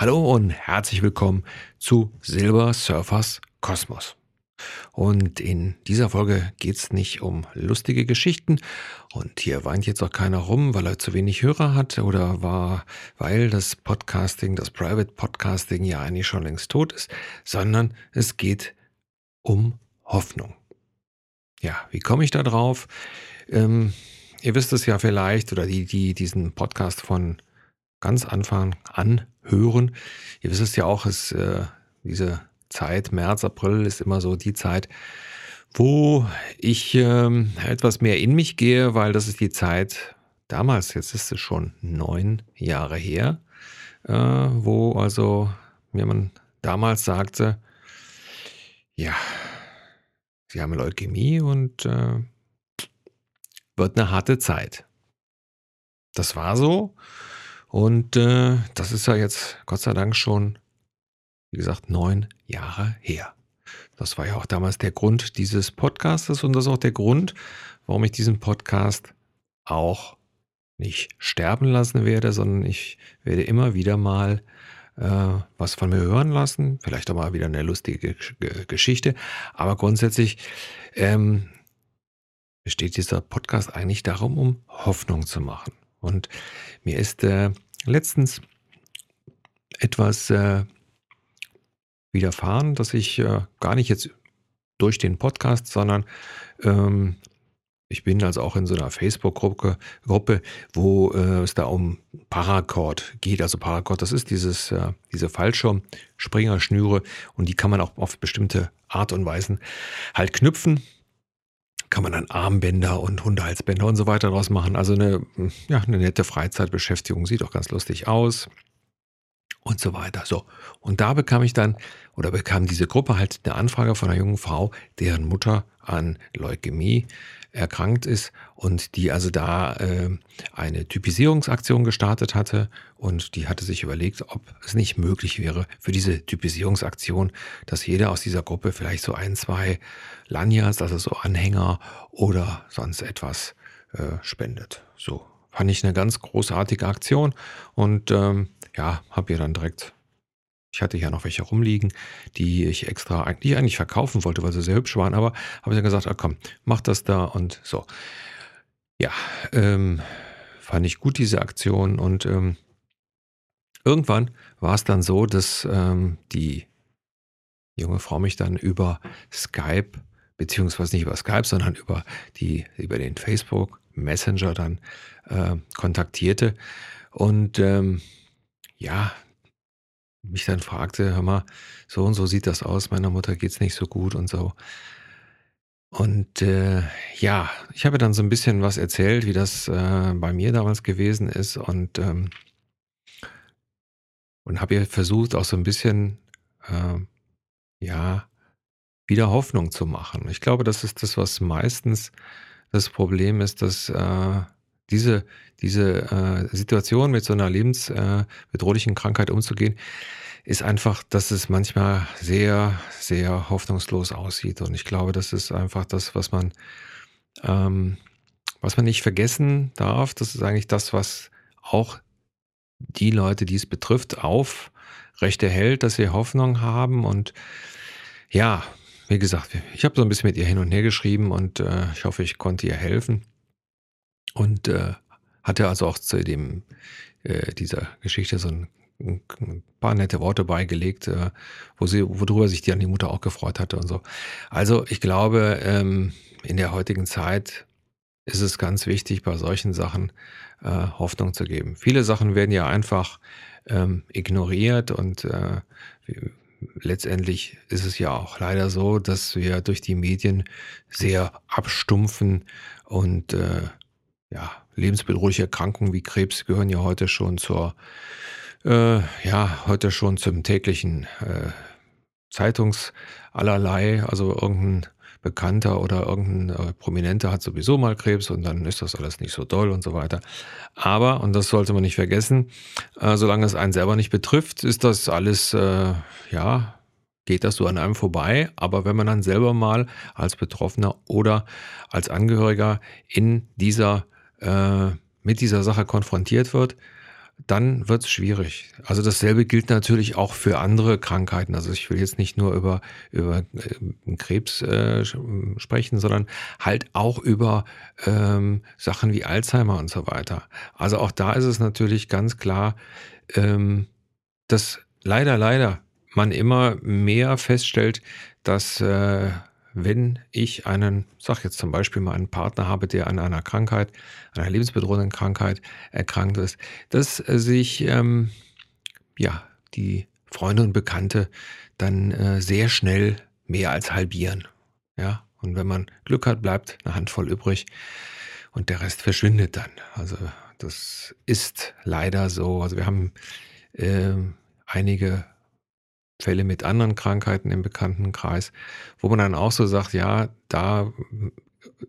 Hallo und herzlich willkommen zu Silber Surfers Kosmos. Und in dieser Folge geht es nicht um lustige Geschichten. Und hier weint jetzt auch keiner rum, weil er zu wenig Hörer hat oder war, weil das Podcasting, das Private Podcasting ja eigentlich schon längst tot ist, sondern es geht um Hoffnung. Ja, wie komme ich da drauf? Ähm, ihr wisst es ja vielleicht, oder die, die diesen Podcast von ganz Anfang an hören. Ihr wisst es ja auch, es, äh, diese Zeit, März, April ist immer so die Zeit, wo ich ähm, etwas mehr in mich gehe, weil das ist die Zeit damals, jetzt ist es schon neun Jahre her, äh, wo also mir man damals sagte, ja, Sie haben Leukämie und äh, wird eine harte Zeit. Das war so und äh, das ist ja jetzt Gott sei Dank schon wie gesagt, neun Jahre her. Das war ja auch damals der Grund dieses Podcastes und das ist auch der Grund, warum ich diesen Podcast auch nicht sterben lassen werde, sondern ich werde immer wieder mal äh, was von mir hören lassen, vielleicht auch mal wieder eine lustige Geschichte, aber grundsätzlich ähm, besteht dieser Podcast eigentlich darum, um Hoffnung zu machen. Und mir ist äh, letztens etwas äh, widerfahren, dass ich äh, gar nicht jetzt durch den Podcast, sondern ähm, ich bin also auch in so einer Facebook-Gruppe, Gruppe, wo äh, es da um Paracord geht. Also Paracord, das ist dieses, äh, diese Fallschirmspringerschnüre und die kann man auch auf bestimmte Art und Weisen halt knüpfen. Kann man dann Armbänder und Hundehalsbänder und so weiter draus machen. Also eine, ja, eine nette Freizeitbeschäftigung, sieht auch ganz lustig aus und so weiter. So. Und da bekam ich dann oder bekam diese Gruppe halt eine Anfrage von einer jungen Frau, deren Mutter an Leukämie erkrankt ist und die also da äh, eine Typisierungsaktion gestartet hatte und die hatte sich überlegt, ob es nicht möglich wäre für diese Typisierungsaktion, dass jeder aus dieser Gruppe vielleicht so ein, zwei Lanyards, also so Anhänger oder sonst etwas äh, spendet. So fand ich eine ganz großartige Aktion und ähm, ja, habe ihr dann direkt, ich hatte ja noch welche rumliegen, die ich extra eigentlich, eigentlich verkaufen wollte, weil sie sehr hübsch waren, aber habe ich dann gesagt, ah, komm, mach das da und so. Ja, ähm, fand ich gut diese Aktion und ähm, irgendwann war es dann so, dass ähm, die junge Frau mich dann über Skype, beziehungsweise nicht über Skype, sondern über, die, über den Facebook Messenger dann äh, kontaktierte und ähm, ja, mich dann fragte, hör mal, so und so sieht das aus, meiner Mutter geht's nicht so gut und so. Und äh, ja, ich habe dann so ein bisschen was erzählt, wie das äh, bei mir damals gewesen ist und, ähm, und habe ihr versucht, auch so ein bisschen, äh, ja, wieder Hoffnung zu machen. Ich glaube, das ist das, was meistens das Problem ist, dass äh, diese, diese äh, Situation mit so einer lebensbedrohlichen äh, Krankheit umzugehen, ist einfach, dass es manchmal sehr, sehr hoffnungslos aussieht. Und ich glaube, das ist einfach das, was man, ähm, was man nicht vergessen darf. Das ist eigentlich das, was auch die Leute, die es betrifft, aufrecht erhält, dass sie Hoffnung haben. Und ja, wie gesagt, ich habe so ein bisschen mit ihr hin und her geschrieben und äh, ich hoffe, ich konnte ihr helfen. Und äh, hatte also auch zu dem, äh, dieser Geschichte so ein, ein, paar nette Worte beigelegt, äh, wo sie, worüber sich dann die Mutter auch gefreut hatte und so. Also ich glaube, ähm, in der heutigen Zeit ist es ganz wichtig, bei solchen Sachen äh, Hoffnung zu geben. Viele Sachen werden ja einfach ähm, ignoriert und äh, letztendlich ist es ja auch leider so, dass wir durch die Medien sehr abstumpfen und äh, ja, lebensbedrohliche Erkrankungen wie Krebs gehören ja heute schon zur, äh, ja, heute schon zum täglichen äh, Zeitungs. Also irgendein Bekannter oder irgendein äh, Prominenter hat sowieso mal Krebs und dann ist das alles nicht so doll und so weiter. Aber, und das sollte man nicht vergessen, äh, solange es einen selber nicht betrifft, ist das alles, äh, ja, geht das so an einem vorbei. Aber wenn man dann selber mal als Betroffener oder als Angehöriger in dieser äh, mit dieser Sache konfrontiert wird, dann wird's schwierig. Also, dasselbe gilt natürlich auch für andere Krankheiten. Also, ich will jetzt nicht nur über über, äh, Krebs, äh, sprechen, sondern halt auch über, ähm, Sachen wie Alzheimer und so weiter. Also, auch da ist es natürlich ganz klar, ähm, dass leider, leider man immer mehr feststellt, dass, äh, wenn ich einen sage jetzt zum Beispiel mal einen Partner habe, der an einer Krankheit einer lebensbedrohenden Krankheit erkrankt ist, dass sich, ähm, ja, die Freunde und Bekannte dann, äh, sehr schnell mehr als halbieren, ja? Und wenn man Glück hat, bleibt 'ne Handvoll übrig und der Rest verschwindet dann. Also, das ist leider so. Also, wir haben, ähm, einige Fälle mit anderen Krankheiten im Bekanntenkreis, wo man dann auch so sagt: „Ja, da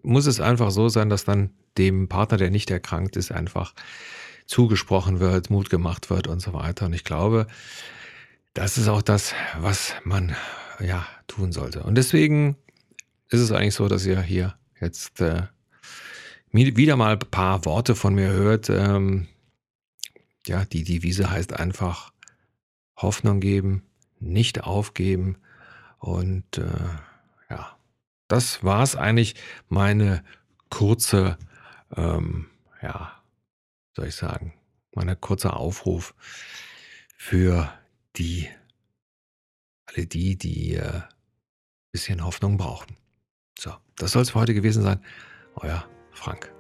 muss es einfach so sein, dass dann dem Partner, der nicht erkrankt ist, einfach zugesprochen wird, Mut gemacht wird und so weiter.“ Und ich glaube, das ist auch das, was man, ja, tun sollte. Und deswegen ist es eigentlich so, dass ihr hier jetzt, äh, wieder mal paar Worte von mir hört. Ähm, ja, die Devise heißt einfach Hoffnung geben, nicht aufgeben und, äh, ja, das war's eigentlich, meine kurze, ähm, ja, soll ich sagen mein kurzer Aufruf für die alle die, die, äh, bisschen Hoffnung brauchen. So, das soll's für heute gewesen sein. Euer Frank.